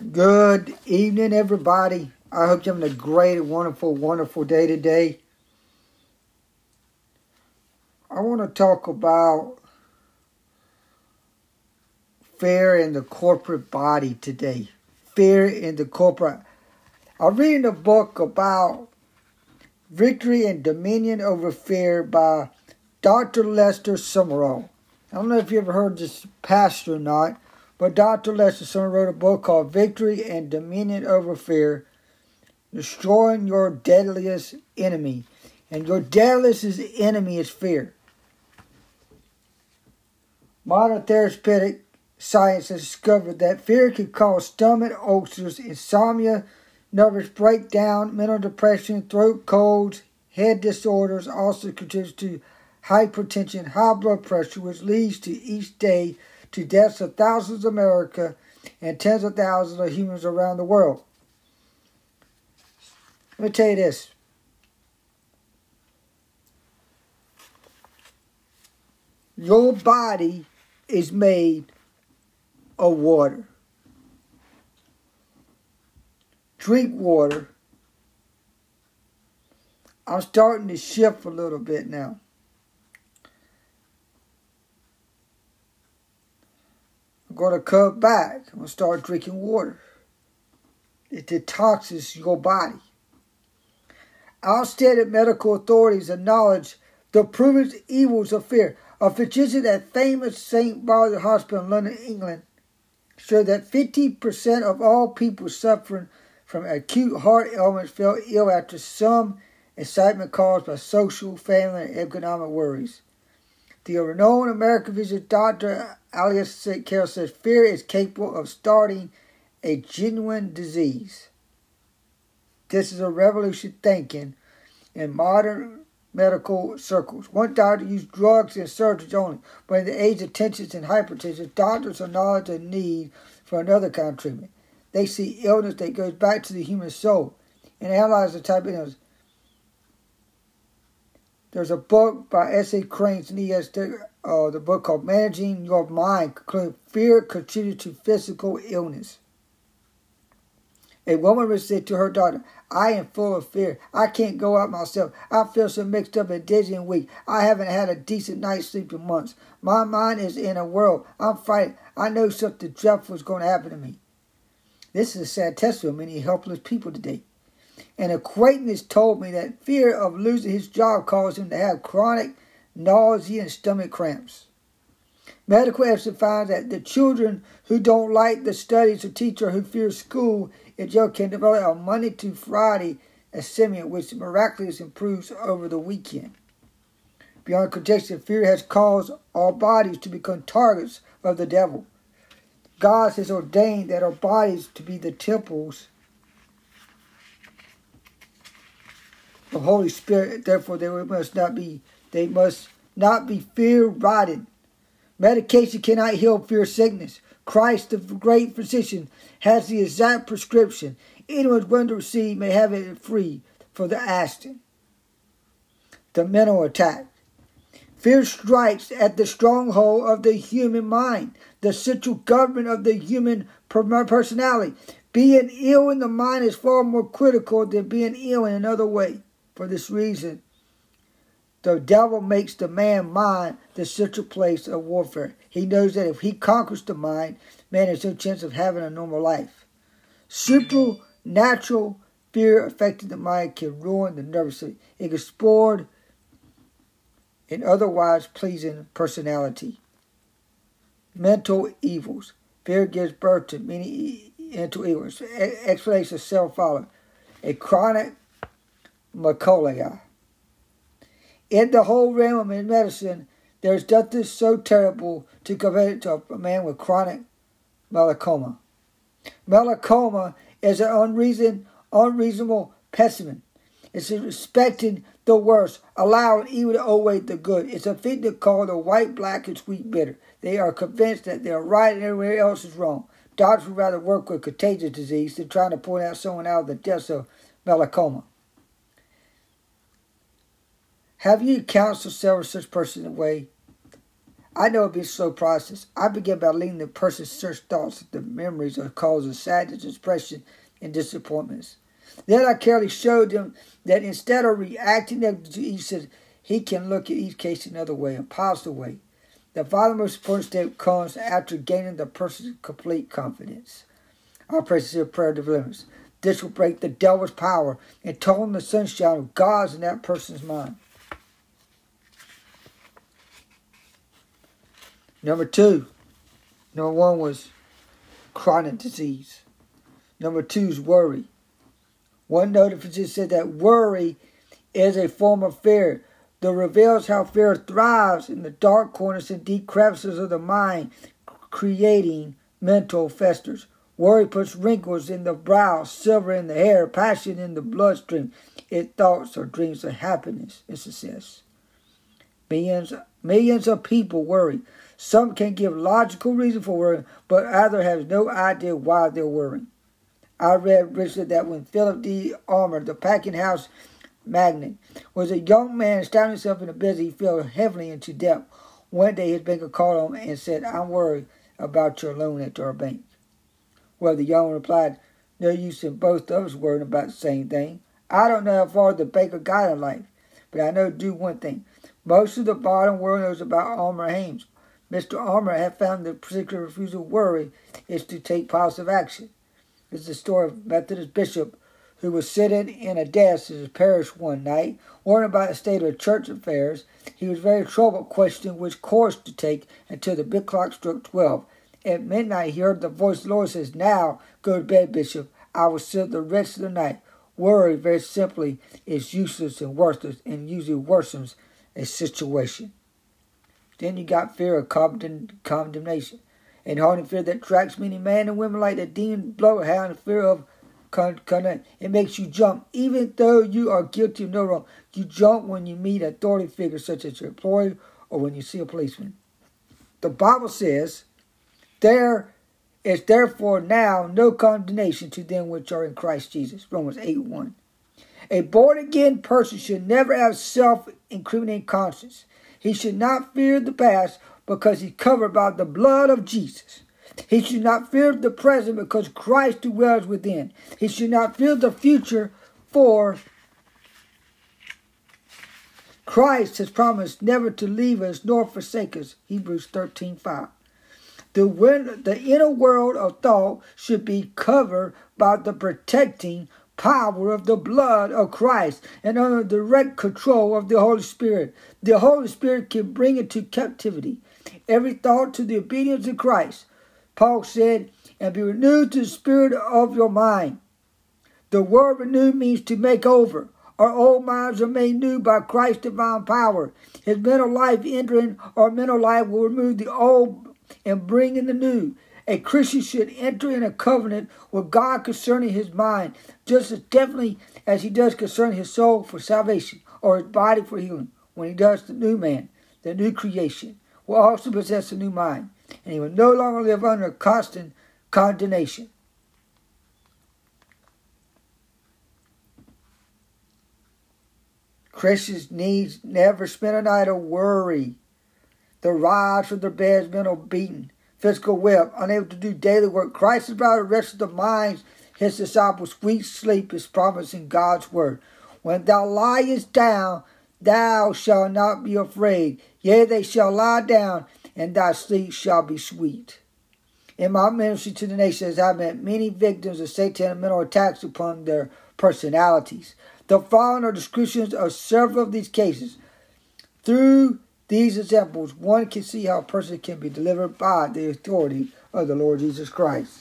Good evening, everybody. I hope you're having a great, wonderful, wonderful day today. I want to talk about fear in the corporate body today. Fear in the corporate. I'm reading a book about victory and dominion over fear by Dr. Lester Sumrall. I don't know if you ever heard this pastor or not, but Dr. Sumrall wrote a book called Victory and Dominion Over Fear, Destroying Your Deadliest Enemy. And your deadliest enemy is fear. Modern therapeutic science has discovered that fear can cause stomach ulcers, insomnia, nervous breakdown, mental depression, throat colds, head disorders, also contributes to hypertension, high blood pressure, which leads to each day to deaths of thousands of America and tens of thousands of humans around the world. Let me tell you this. Your body is made of water. Drink water. I'm starting to shift a little bit now. Going to cut back. I'm going to start drinking water. It detoxes your body. Outstanding medical authorities acknowledge the proven evils of fear. A physician at famous St. Bartholomew Hospital in London, England, showed that 50% of all people suffering from acute heart ailments fell ill after some excitement caused by social, family, and economic worries. The renowned American physician Dr. Alias Carroll says fear is capable of starting a genuine disease. This is a revolution thinking in modern medical circles. One doctor used drugs and surgery only, but in the age of tensions and hypertension, doctors acknowledge a need for another kind of treatment. They see illness that goes back to the human soul and analyze the type of illness. There's a book by S.A. Kraines and has uh, the book called Managing Your Mind, concluding fear contributes to physical illness. A woman would say to her daughter, I am full of fear. I can't go out myself. I feel so mixed up and dizzy and weak. I haven't had a decent night's sleep in months. My mind is in a whirl. I'm fighting. I know something dreadful is going to happen to me. This is a sad testament of many helpless people today. An acquaintance told me that fear of losing his job caused him to have chronic nausea and stomach cramps. Medical evidence finds that the children who don't like the studies or teacher who fear school in jail can develop a Monday to Friday asthma, which miraculously improves over the weekend. Beyond conjecture, fear has caused our bodies to become targets of the devil. God has ordained that our bodies to be the temples the Holy Spirit. Therefore, they must not be they must not be fear rotted. Medication cannot heal fear sickness. Christ, the great physician, has the exact prescription. Anyone willing to receive may have it free for the asking. The mental attack. Fear strikes at the stronghold of the human mind, the central government of the human personality. Being ill in the mind is far more critical than being ill in another way. For this reason, the devil makes the man mind the central place of warfare. He knows that if he conquers the mind, man has no chance of having a normal life. Supernatural fear affecting the mind can ruin the nervous system. It can spoil an otherwise pleasing personality. Mental evils. Fear gives birth to many mental evils. Explanations self follow. A chronic melancholia. In the whole realm of medicine, there is nothing so terrible to compare it to a man with chronic melancholia. Melancholia is an unreason, unreasonable pessimist. It's expecting the worst, allowing evil to outweigh the good. It's a thing they call the white, black, and sweet bitter. They are convinced that they are right and everywhere else is wrong. Doctors would rather work with contagious disease than trying to point out someone out of the depths of melancholia. Have you counseled several such persons in a way? I know it'd be a slow process. I begin by letting the person search thoughts the memories of causes sadness, depression, and disappointments. Then I carefully showed them that instead of reacting to each he can look at each case another way, a positive way. The final most important step comes after gaining the person's complete confidence. Our of prayer deliverance. This will break the devil's power and turn the sunshine of God's in that person's mind. Number two, number one was chronic disease. Number two is worry. One notification said that worry is a form of fear that reveals how fear thrives in the dark corners and deep crevices of the mind, creating mental festers. Worry puts wrinkles in the brow, silver in the hair, passion in the bloodstream. It thoughts or dreams of happiness and success. Millions, millions of people worry. Some can give logical reason for worrying, but others have no idea why they're worrying. I read recently that when Philip D. Armour, the packing house magnate, was a young man establishing himself in a business, he fell heavily into debt. One day his banker called him and said, I'm worried about your loan at our bank. Well, the young man replied, No use in both of us worrying about the same thing. I don't know how far the banker got in life, but I know do one thing. Most of the bottom world knows about Armour Hames. Mr. Armour had found the particular refusal worry is to take positive action. This is the story of Methodist bishop who was sitting in a desk in his parish one night, worrying about the state of church affairs. He was very troubled, questioning which course to take until the big clock struck twelve. At midnight, he heard the voice of the Lord says, Now go to bed, Bishop. I will sit the rest of the night. Worry, very simply, is useless and worthless and usually worsens a situation. Then you got fear of condemnation. And haunting fear that tracks many men and women like the demon bloodhound, fear of condemnation. It makes you jump. Even though you are guilty of no wrong, you jump when you meet authority figures such as your employer or when you see a policeman. The Bible says, There is therefore now no condemnation to them which are in Christ Jesus. Romans 8 1. A born again person should never have self incriminating conscience. He should not fear the past because he's covered by the blood of Jesus. He should not fear the present because Christ dwells within. He should not fear the future for Christ has promised never to leave us nor forsake us. Hebrews 13 5. The, the inner world of thought should be covered by the protecting power of the blood of Christ and under direct control of the Holy Spirit. The Holy Spirit can bring it to captivity. Every thought to the obedience of Christ. Paul said, and be renewed to the spirit of your mind. The word renew means to make over. Our old minds are made new by Christ's divine power. His mental life entering our mental life will remove the old and bring in the new. A Christian should enter in a covenant with God concerning his mind, just as definitely as he does concerning his soul for salvation or his body for healing. When he does the new man, the new creation, will also possess a new mind, and he will no longer live under constant condemnation. Christians need never spend a night of worry. The rise from their beds, mental beaten, physical whip, unable to do daily work. Christ is about the rest of the minds his disciples. Sweet sleep is promised in God's word. When thou liest down, thou shalt not be afraid. Yea, they shall lie down, and thy sleep shall be sweet. In my ministry to the nations, I've met many victims of satanic mental attacks upon their personalities. The following are descriptions of several of these cases. Through these examples, one can see how a person can be delivered by the authority of the Lord Jesus Christ.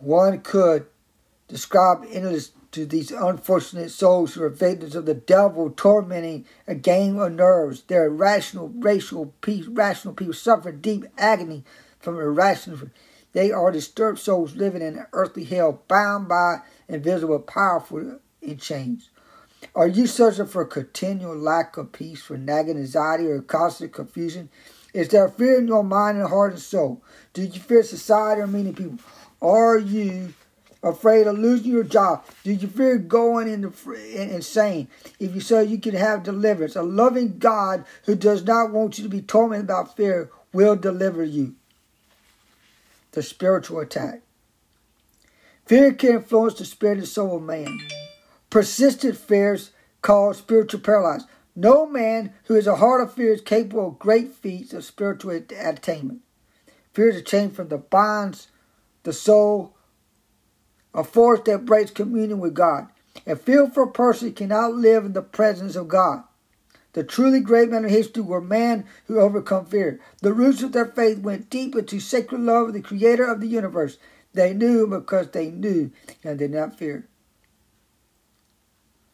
One could describe endless to these unfortunate souls who are victims of the devil tormenting a game of nerves. Their irrational, racial, rational people suffer deep agony from irrational. They are disturbed souls living in an earthly hell, bound by invisible, powerful in chains. Are you searching for continual lack of peace, for nagging anxiety, or constant confusion? Is there fear in your mind and heart and soul? Do you fear society or many people? Are you afraid of losing your job? Do you fear going into insane? If you say you can have deliverance, a loving God who does not want you to be tormented about fear will deliver you. The spiritual attack. Fear can influence the spirit and soul of man. Persistent fears cause spiritual paralysis. No man who has a heart of fear is capable of great feats of spiritual attainment. Fear is a chain from the bonds, the soul, a force that breaks communion with God. A fearful person cannot live in the presence of God. The truly great men of history were men who overcome fear. The roots of their faith went deep into sacred love of the Creator of the universe. They knew because they knew and did not fear.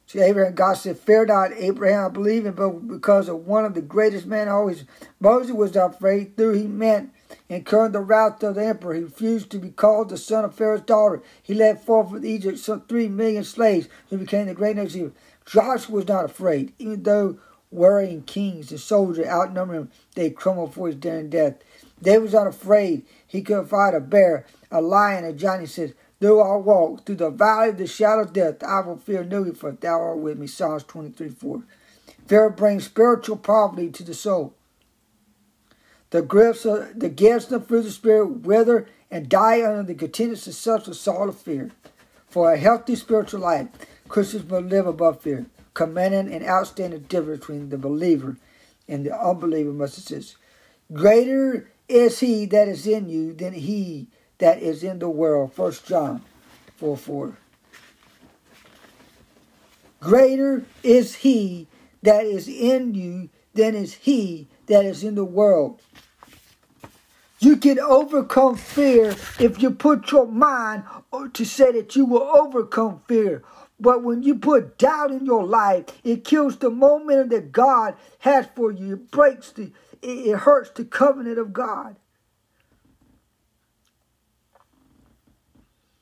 See, Abraham, God said, Fear not, Abraham, I believe in, but because of one of the greatest men always, Moses was afraid, though he meant incurring the wrath of the emperor. He refused to be called the son of Pharaoh's daughter. He led forth with Egypt some three million slaves who became the great nation. Joshua was not afraid, even though warring kings and soldiers outnumbered him, they crumbled for his daring death. David was not afraid. He could fight a bear, a lion, a giant. He says, Though I walk through the valley of the shadow of death, I will fear no evil, for thou art with me. Psalms 23 4. Fear brings spiritual poverty to the soul. The gifts of the gifts of the fruit of the Spirit wither and die under the continuous and such assault of fear. For a healthy spiritual life, Christians must live above fear, commanding an outstanding difference between the believer and the unbeliever must exist. Greater is he that is in you than he that is in the world. 1 John 4 4. Greater is he that is in you than is he that is in the world. You can overcome fear if you put your mind to say that you will overcome fear. But when you put doubt in your life, it kills the momentum that God has for you. It breaks the, it hurts the covenant of God.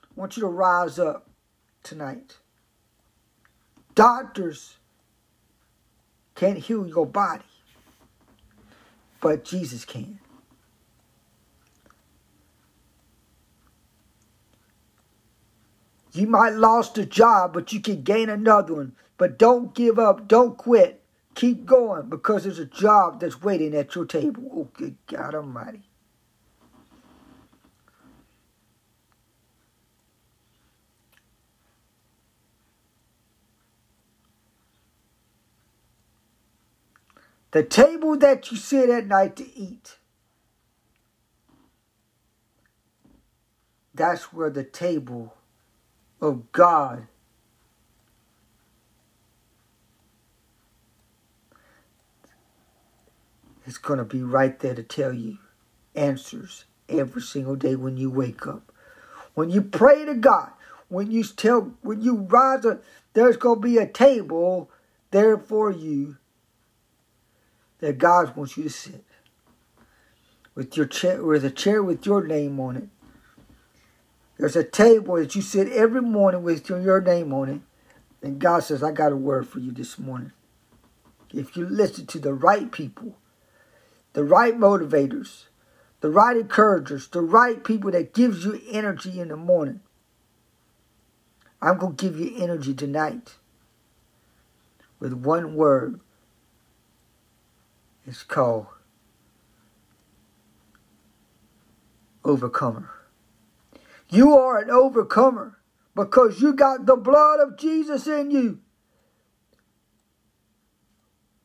I want you to rise up tonight. Doctors can't heal your body, but Jesus can. You might lost a job, but you can gain another one. But don't give up. Don't quit. Keep going because there's a job that's waiting at your table. Oh, good God Almighty. The table that you sit at night to eat. That's where the table of God is going to be right there to tell you answers every single day when you wake up. When you pray to God, when you tell, when you rise up, there's going to be a table there for you that God wants you to sit with your chair, with a chair with your name on it. There's a table that you sit every morning with your name on it. And God says, I got a word for you this morning. If you listen to the right people, the right motivators, the right encouragers, the right people that gives you energy in the morning, I'm going to give you energy tonight with one word it's called Overcomer. You are an overcomer because you got the blood of Jesus in you.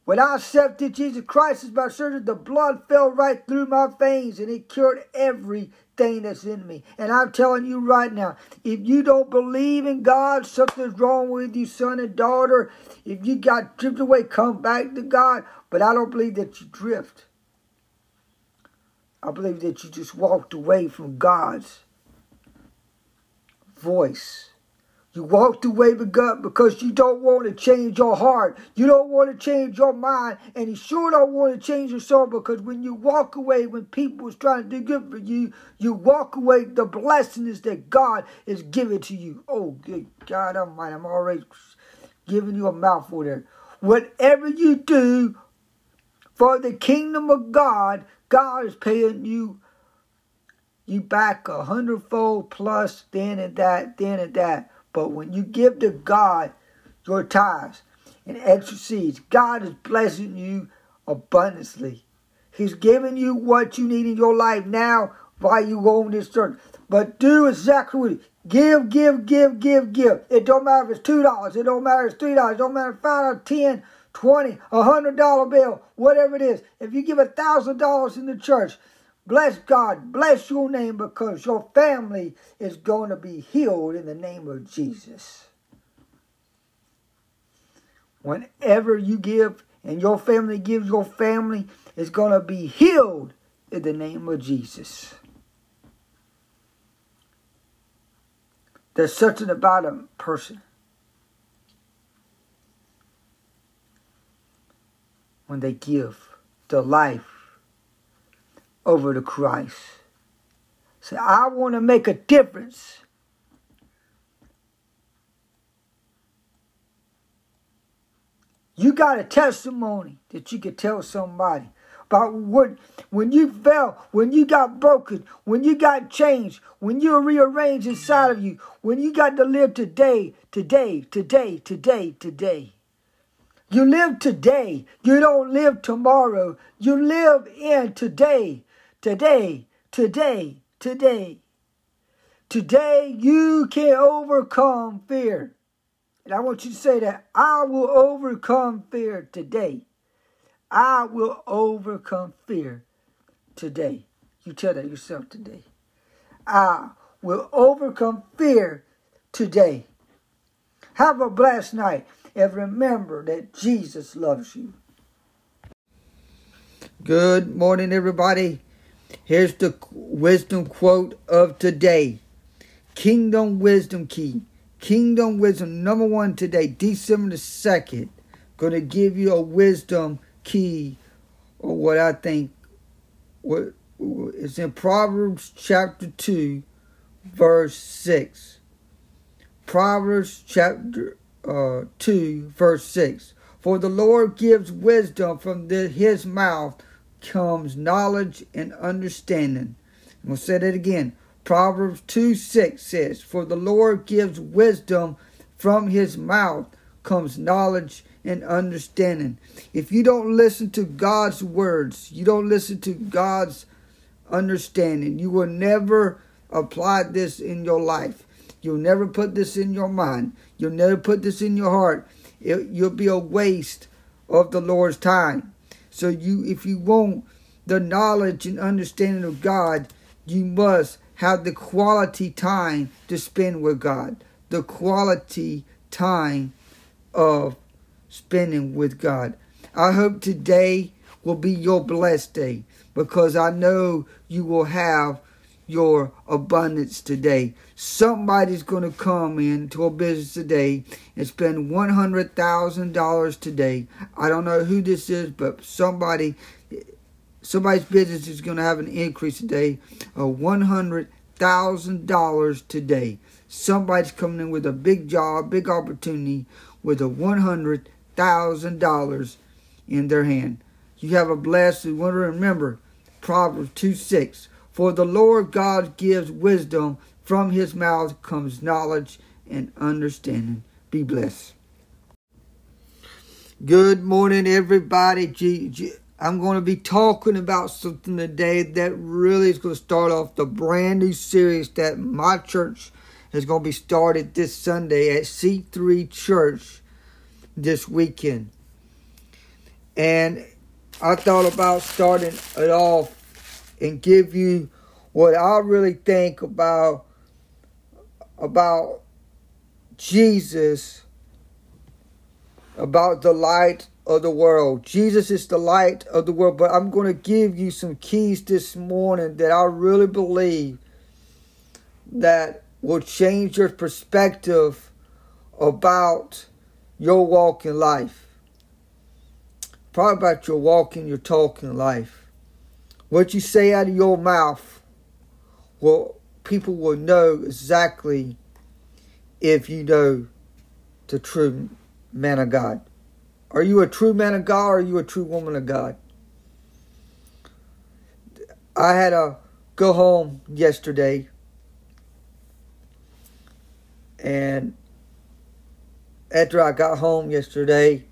When I accepted Jesus Christ as my Savior, the blood fell right through my veins and it cured everything that's in me. And I'm telling you right now, if you don't believe in God, something's wrong with you, son and daughter. If you got drifted away, come back to God. But I don't believe that you drift. I believe that you just walked away from God's voice. You walked away with God because you don't want to change your heart. You don't want to change your mind. And you sure don't want to change your soul because when you walk away, when people is trying to do good for you, you walk away the blessings that God is giving to you. Oh, good God Almighty. I'm already giving you a mouthful there. Whatever you do for the kingdom of God, God is paying you you back a hundredfold plus then and that, then and that. But when you give to God your tithes and extra seeds, God is blessing you abundantly. He's giving you what you need in your life now while you on this journey. But do exactly what Give, give, give, give, give. It don't matter if it's two dollars. It don't matter if it's three dollars. It don't matter if five or ten, twenty, a hundred dollar bill, whatever it is. If you give a thousand dollars in the church, bless God, bless your name because your family is going to be healed in the name of Jesus. Whenever you give and your family gives, your family is going to be healed in the name of Jesus. There's something about a person when they give their life over to Christ. Say, I want to make a difference. You got a testimony that you could tell somebody about what when you fell, when you got broken, when you got changed, when you rearranged inside of you, when you got to live today, today, today, today, today. You live today. You don't live tomorrow. You live in today, today, today, today. Today you can overcome fear. And I want you to say that I will overcome fear today. I will overcome fear today. You tell that yourself today. I will overcome fear today. Have a blessed night and remember that Jesus loves you. Good morning, everybody. Here's the wisdom quote of today Kingdom Wisdom Key. Kingdom Wisdom number one today, December the 2nd. Going to give you a wisdom key or what I think what it's in Proverbs chapter 2 verse 6. Proverbs chapter uh, 2 verse 6. For the Lord gives wisdom from the, his mouth comes knowledge and understanding. I'm going to say that again. Proverbs 2 6 says, For the Lord gives wisdom from his mouth comes knowledge and understanding. If you don't listen to God's words, you don't listen to God's understanding, you will never apply this in your life. You'll never put this in your mind. You'll never put this in your heart. It, you'll be a waste of the Lord's time. So you, if you want the knowledge and understanding of God, you must have the quality time to spend with God. The quality time of spending with God. I hope today will be your blessed day because I know you will have your abundance today. Somebody's going to come into a business today and spend $100,000 today. I don't know who this is, but somebody somebody's business is going to have an increase today of $100,000 today. Somebody's coming in with a big job, big opportunity with a $100,000 in their hand. You have a blessed, to remember Proverbs 2 6. For the Lord God gives wisdom, from his mouth comes knowledge and understanding. Be blessed. Good morning, everybody. I'm going to be talking about something today that really is going to start off the brand new series that my church is going to be started this Sunday at C3 Church this weekend. And I thought about starting it off and give you what I really think about about Jesus about the light of the world. Jesus is the light of the world, but I'm going to give you some keys this morning that I really believe that will change your perspective about your walk in life. Probably about your walk in your talk in life. What you say out of your mouth, well, people will know exactly if you know the true man of God. Are you a true man of God or are you a true woman of God? I had to go home yesterday and after I got home yesterday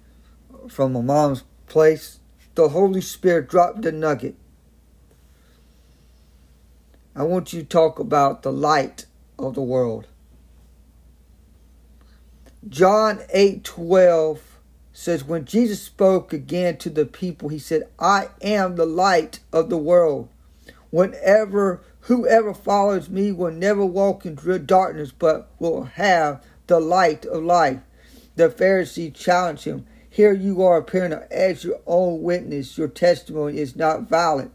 from my mom's place, the Holy Spirit dropped the nugget. I want you to talk about the light of the world. John 8 12 says, When Jesus spoke again to the people, he said, I am the light of the world. Whenever whoever follows me will never walk in darkness, but will have the light of life. The Pharisee challenged him, Here you are appearing as your own witness. Your testimony is not valid.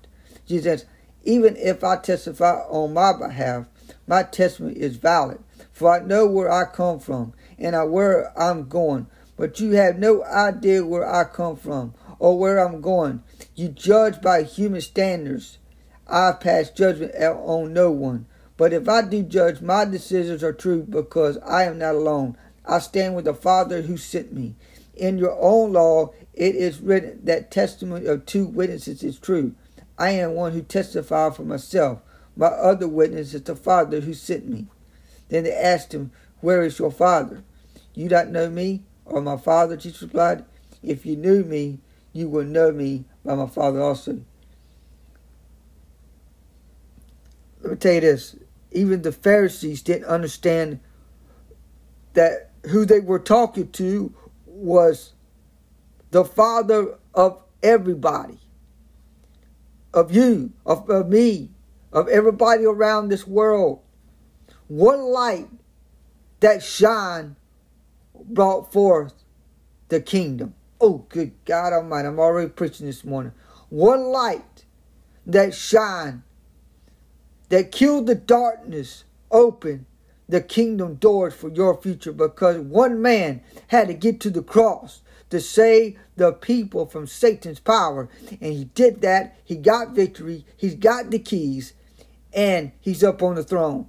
Jesus Even if I testify on my behalf, my testimony is valid. For I know where I come from and I, where I'm going. But you have no idea where I come from or where I'm going. You judge by human standards. I pass judgment on no one. But if I do judge, my decisions are true because I am not alone. I stand with the Father who sent me. In your own law, it is written that testimony of two witnesses is true. I am one who testifies for myself. My other witness is the Father who sent me. Then they asked him, Where is your Father? You don't know me or my Father, Jesus replied. If you knew me, you would know me by my Father also. Let me tell you this. Even the Pharisees didn't understand that who they were talking to was the father of everybody, of you, of, of me, of everybody around this world. One light that shine brought forth the kingdom. Oh, good God Almighty, I'm already preaching this morning. One light that shine, that killed the darkness, open the kingdom doors for your future because one man had to get to the cross to save the people from Satan's power. And he did that. He got victory. He's got the keys. And he's up on the throne.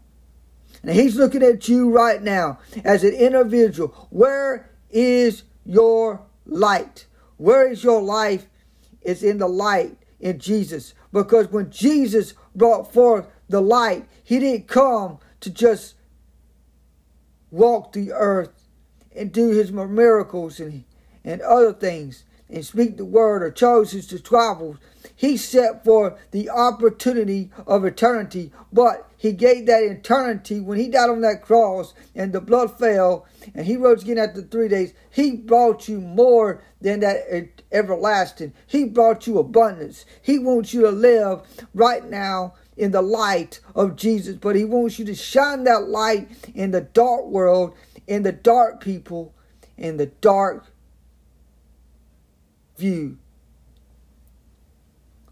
And he's looking at you right now as an individual. Where is your light? Where is your life? It's in the light in Jesus. Because when Jesus brought forth the light, he didn't come to just walk the earth and do his miracles and, and other things and speak the word or chooses to travel, he set for the opportunity of eternity, but he gave that eternity when he died on that cross and the blood fell and he rose again after three days. He brought you more than that everlasting. He brought you abundance. He wants you to live right now in the light of Jesus, but He wants you to shine that light in the dark world, in the dark people, in the dark view.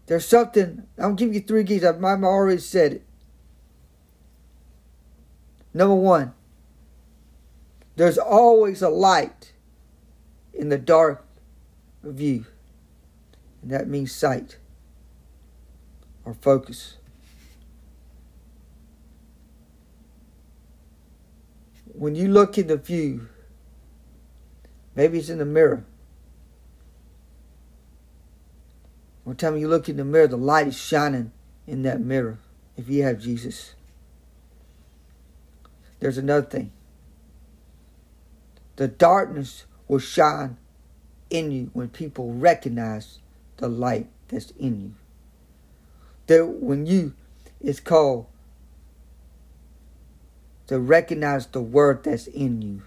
There's something, I'll give you three keys. I've already said it. Number one, there's always a light in the dark view, and that means sight or focus. when you look in the view, maybe it's in the mirror. One time you look in the mirror, the light is shining in that mirror if you have Jesus. There's another thing. The darkness will shine in you when people recognize the light that's in you. That when you, it's called to recognize the word that's in you.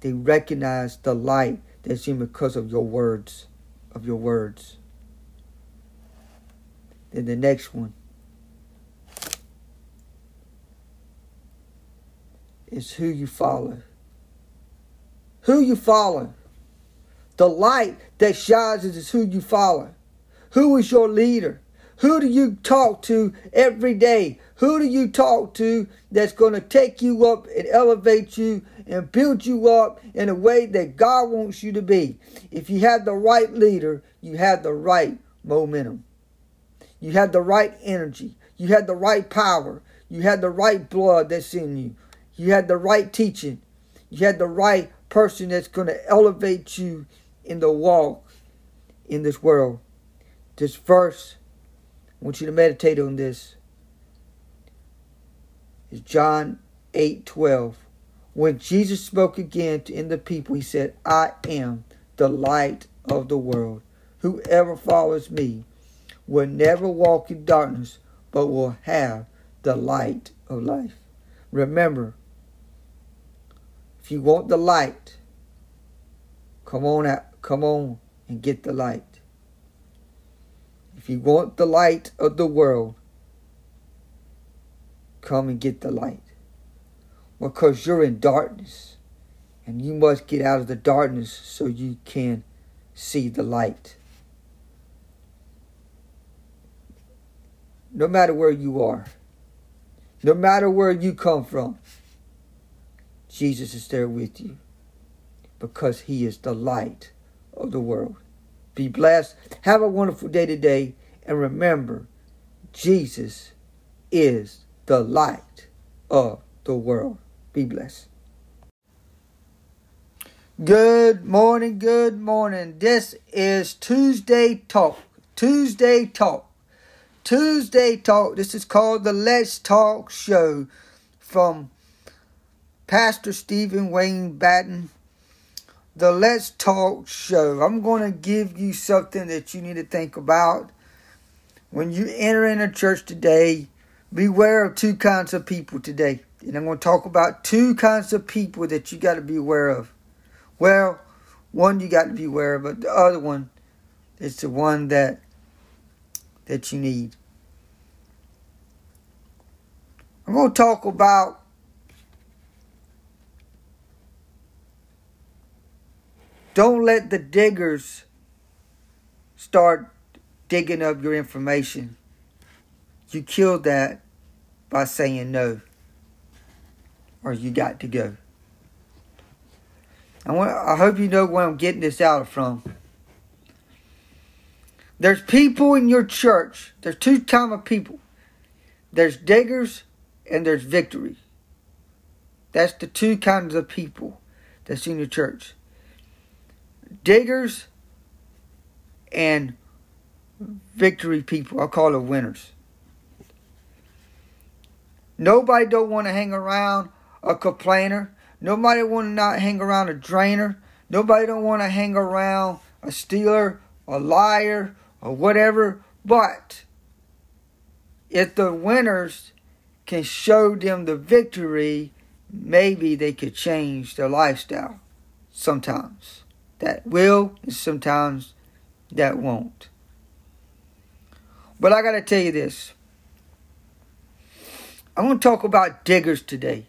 They recognize the light that's in because of your words, of your words. Then the next one is who you follow. Who you follow. The light that shines is who you follow. Who is your leader? Who do you talk to every day? Who do you talk to that's going to take you up and elevate you and build you up in a way that God wants you to be? If you have the right leader, you have the right momentum. You had the right energy. You had the right power. You had the right blood that's in you. You had the right teaching. You had the right person that's going to elevate you in the walk in this world. This verse I want you to meditate on this. It's John 8 12. When Jesus spoke again to in the people, he said, I am the light of the world. Whoever follows me will never walk in darkness, but will have the light of life. Remember, if you want the light, come on out, come on and get the light. If you want the light of the world, come and get the light. Because you're in darkness. And you must get out of the darkness so you can see the light. No matter where you are, no matter where you come from, Jesus is there with you because he is the light of the world. Be blessed. Have a wonderful day today. And remember, Jesus is the light of the world. Be blessed. Good morning, good morning. This is Tuesday Talk. Tuesday Talk. Tuesday Talk. This is called the Let's Talk Show from Pastor Stephen Wayne Batten the Let's Talk show. I'm going to give you something that you need to think about. When you enter in a church today, beware of two kinds of people today. And I'm going to talk about two kinds of people that you got to be aware of. Well, one you got to be aware of, but the other one is the one that that you need. I'm going to talk about Don't let the diggers start digging up your information. You killed that by saying no, or you got to go. I, want, I hope you know where I'm getting this out from. There's people in your church. There's two type of people. There's diggers and there's victory. That's the two kinds of people that's in your church diggers and victory people. I call them winners. Nobody don't want to hang around a complainer. Nobody want to not hang around a drainer. Nobody don't want to hang around a stealer, a liar, or whatever. But if the winners can show them the victory, maybe they could change their lifestyle sometimes that will and sometimes that won't. But I got to tell you this. I want to talk about diggers today.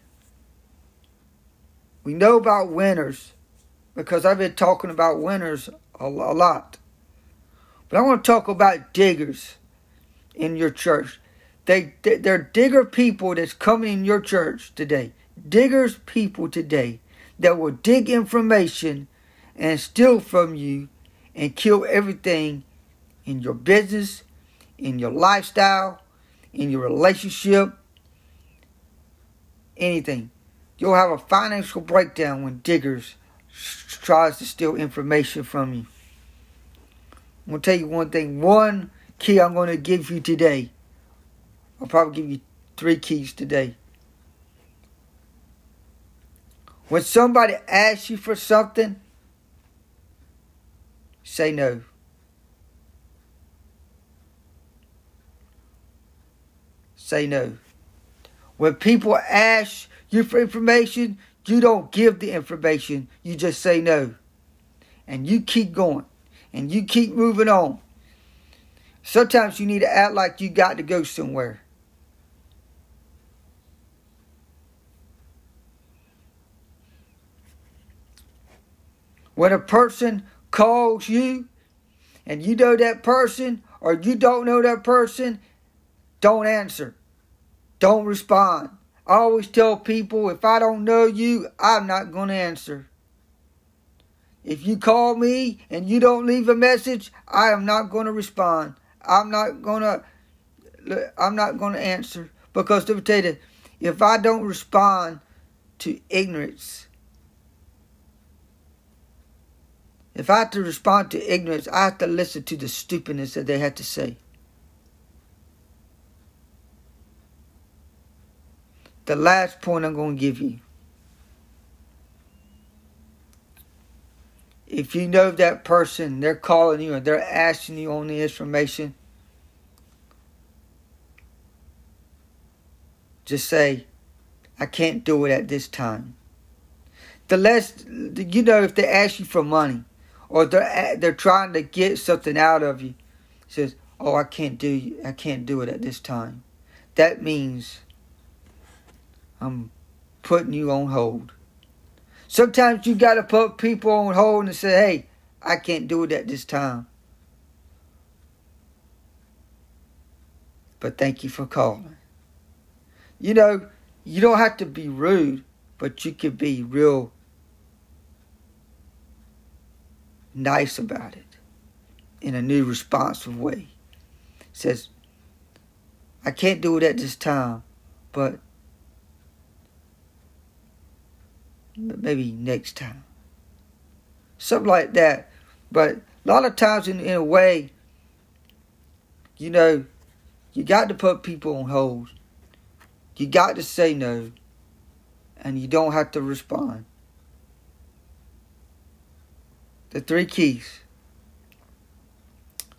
We know about winners because I've been talking about winners a, a lot. But I want to talk about diggers in your church. They, they they're digger people that's coming in your church today. Diggers people today that will dig information and steal from you and kill everything in your business, in your lifestyle, in your relationship, anything. You'll have a financial breakdown when diggers tries to steal information from you. I'm going to tell you one thing. One key I'm going to give you today. I'll probably give you three keys today. When somebody asks you for something, Say no. Say no. When people ask you for information, you don't give the information. You just say no. And you keep going. And you keep moving on. Sometimes you need to act like you got to go somewhere. When a person calls you and you know that person or you don't know that person, don't answer. Don't respond. I always tell people if I don't know you, I'm not going to answer. If you call me and you don't leave a message, I am not going to respond. I'm not going to I'm not going to answer because to tell you, if I don't respond to ignorance, if I have to respond to ignorance, I have to listen to the stupidness that they have to say. The last point I'm going to give you If you know that person, they're calling you and they're asking you on the information, just say, I can't do it at this time. The less, you know, if they ask you for money or they're, they're trying to get something out of you, says, oh, I can't do, I can't do it at this time. That means I'm putting you on hold. Sometimes you got to put people on hold and say, hey, I can't do it at this time. But thank you for calling. You know, you don't have to be rude, but you can be real nice about it in a new responsive way. says, I can't do it at this time, but maybe next time. Something like that. But a lot of times, in, in a way, you know, you got to put people on hold. You got to say no. And you don't have to respond. The three keys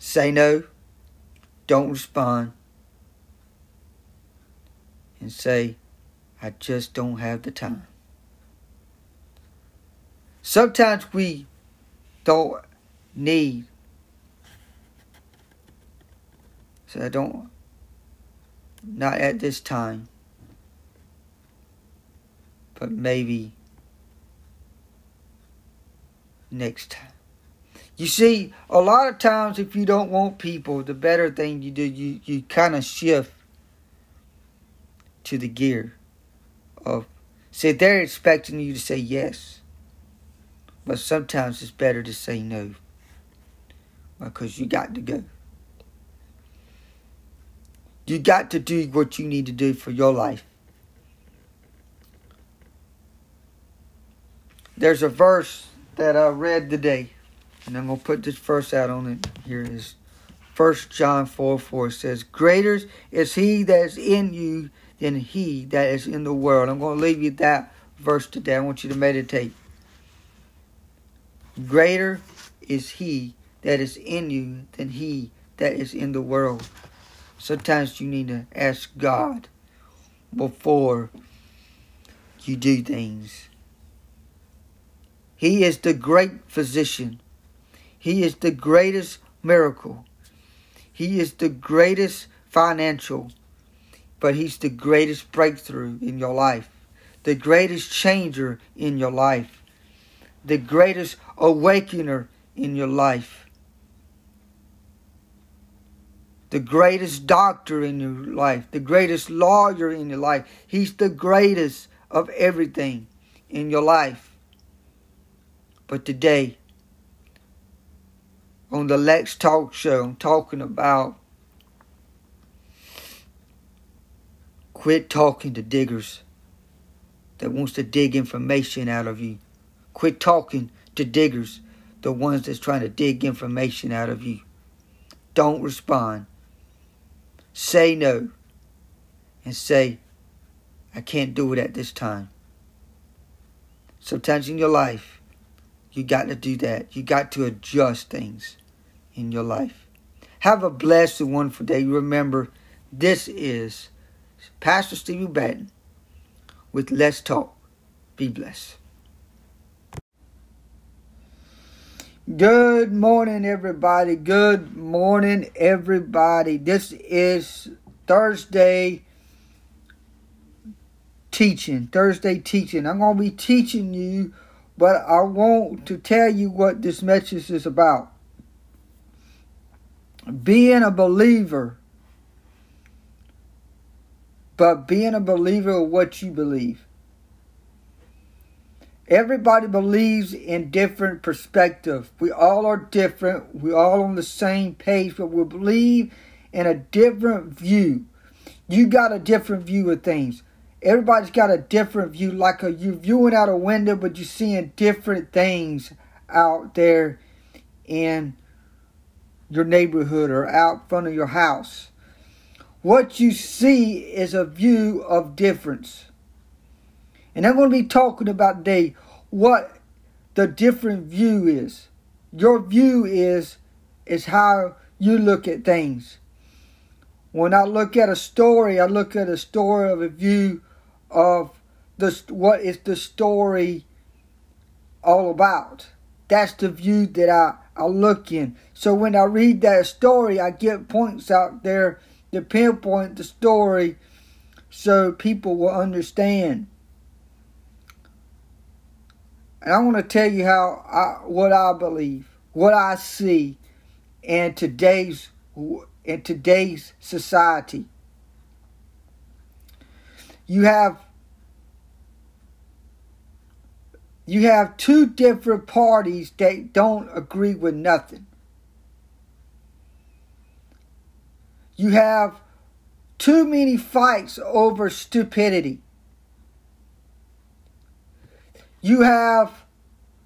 say no, don't respond, and say, I just don't have the time. Sometimes we don't need. So I don't, not at this time, but maybe next time. You see, a lot of times if you don't want people, the better thing you do, you, you kind of shift to the gear of, say, they're expecting you to say yes. But sometimes it's better to say no because you got to go. You got to do what you need to do for your life. There's a verse that I read today, and I'm going to put this verse out on it. Here it is. 1 John 4 4 says, Greater is he that is in you than he that is in the world. I'm going to leave you that verse today. I want you to meditate. Greater is he that is in you than he that is in the world. Sometimes you need to ask God before you do things. He is the great physician. He is the greatest miracle. He is the greatest financial, but He's the greatest breakthrough in your life, the greatest changer in your life the greatest awakener in your life, the greatest doctor in your life, the greatest lawyer in your life. He's the greatest of everything in your life. But today, on the Let's Talk Show, I'm talking about quit talking to diggers that wants to dig information out of you. Quit talking to diggers, the ones that's trying to dig information out of you. Don't respond. Say no. And say, I can't do it at this time. Sometimes in your life, you got to do that. You got to adjust things in your life. Have a blessed and wonderful day. Remember, this is Pastor Stevie Batten with Let's Talk. Be blessed. Good morning, everybody. Good morning, everybody. This is Thursday teaching. Thursday teaching. I'm going to be teaching you, but I want to tell you what this message is about. Being a believer, but being a believer of what you believe. Everybody believes in different perspectives. We all are different. We all on the same page, but we believe in a different view. You got a different view of things. Everybody's got a different view, like a, you're viewing out a window, but you're seeing different things out there in your neighborhood or out front of your house. What you see is a view of difference. And I'm going to be talking about today what the different view is. Your view is is how you look at things. When I look at a story, I look at a story of a view of the what is the story all about. That's the view that I, I look in. So when I read that story, I get points out there to pinpoint the story so people will understand. And I want to tell you how I, what I believe, what I see in today's in today's society. You have you have two different parties that don't agree with nothing. You have too many fights over stupidity. You have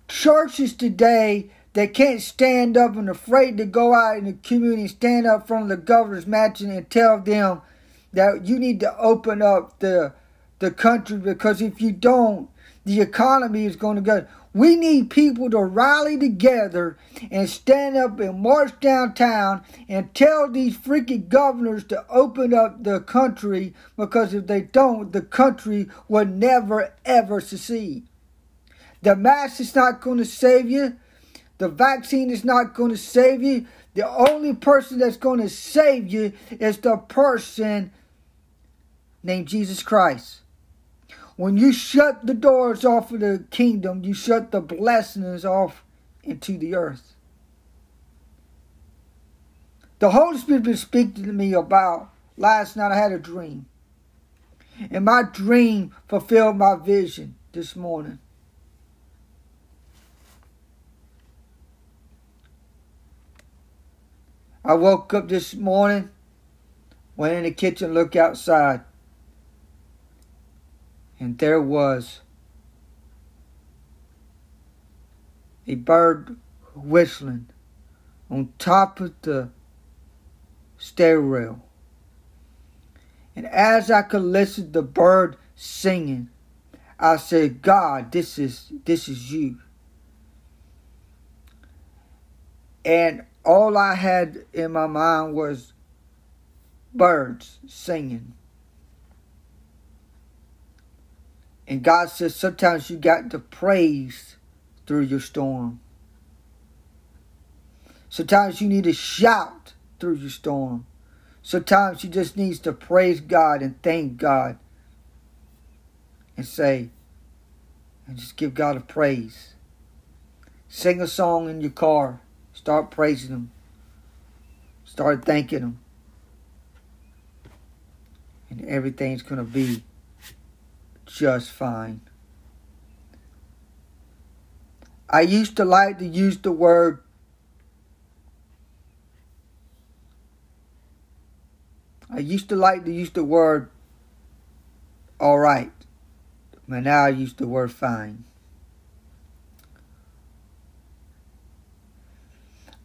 churches today that can't stand up and afraid to go out in the community, and stand up from the governor's mansion and tell them that you need to open up the the country because if you don't, the economy is going to go. We need people to rally together and stand up and march downtown and tell these freaking governors to open up the country because if they don't, the country will never ever succeed. The mask is not going to save you. The vaccine is not going to save you. The only person that's going to save you is the person named Jesus Christ. When you shut the doors off of the kingdom, you shut the blessings off into the earth. The Holy Spirit been speaking to me about last night. I had a dream. And my dream fulfilled my vision this morning. I woke up this morning, went in the kitchen, looked outside, and there was a bird whistling on top of the stair rail. And as I could listen to the bird singing, I said, God, this is this is you. And all I had in my mind was birds singing. And God says sometimes you got to praise through your storm. Sometimes you need to shout through your storm. Sometimes you just need to praise God and thank God and say, and just give God a praise. Sing a song in your car. Start praising Him. Start thanking Him. And everything's going to be just fine. I used to like to use the word I used to like to use the word all right, but now I use the word fine.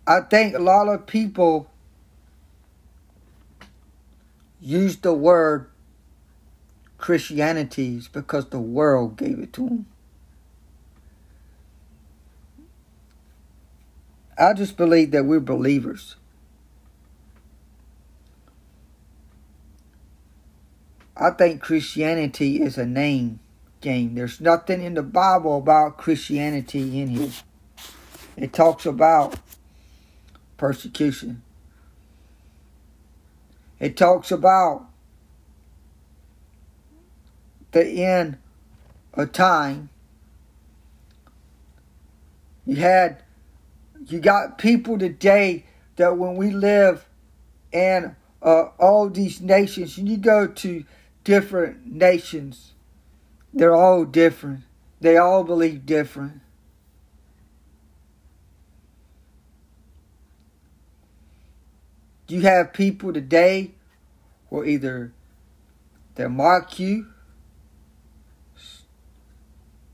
I think a lot of people use the word Christianity because the world gave it to them. I just believe that we're believers. I think Christianity is a name game. There's nothing in the Bible about Christianity in here. It talks about persecution. It talks about the end of time. You had, you got people today that when we live in uh, all these nations, and you go to different nations, they're all different. They all believe different. You have people today who either they mock you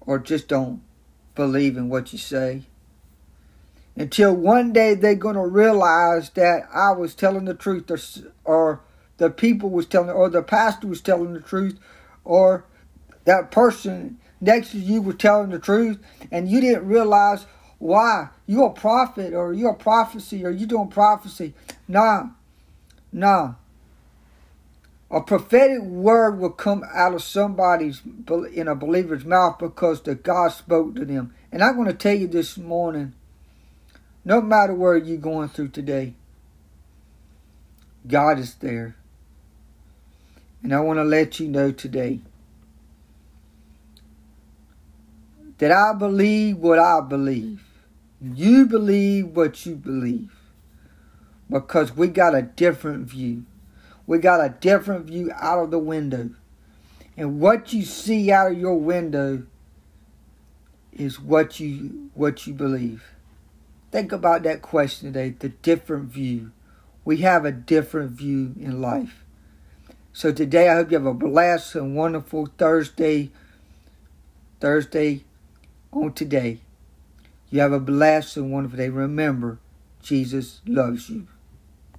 or just don't believe in what you say. Until one day they're going to realize that I was telling the truth or, or the people was telling or the pastor was telling the truth or that person next to you was telling the truth and you didn't realize why. You're a prophet or you're a prophecy or you're doing prophecy. Nah. Nah. A prophetic word will come out of somebody's in a believer's mouth because the God spoke to them. And I'm going to tell you this morning, no matter where you're going through today, God is there. And I want to let you know today that I believe what I believe. You believe what you believe. Because we got a different view. We got a different view out of the window. And what you see out of your window is what you what you believe. Think about that question today, the different view. We have a different view in life. So today I hope you have a blessed and wonderful Thursday. Thursday on today. You have a blessed and wonderful day. Remember, Jesus loves you.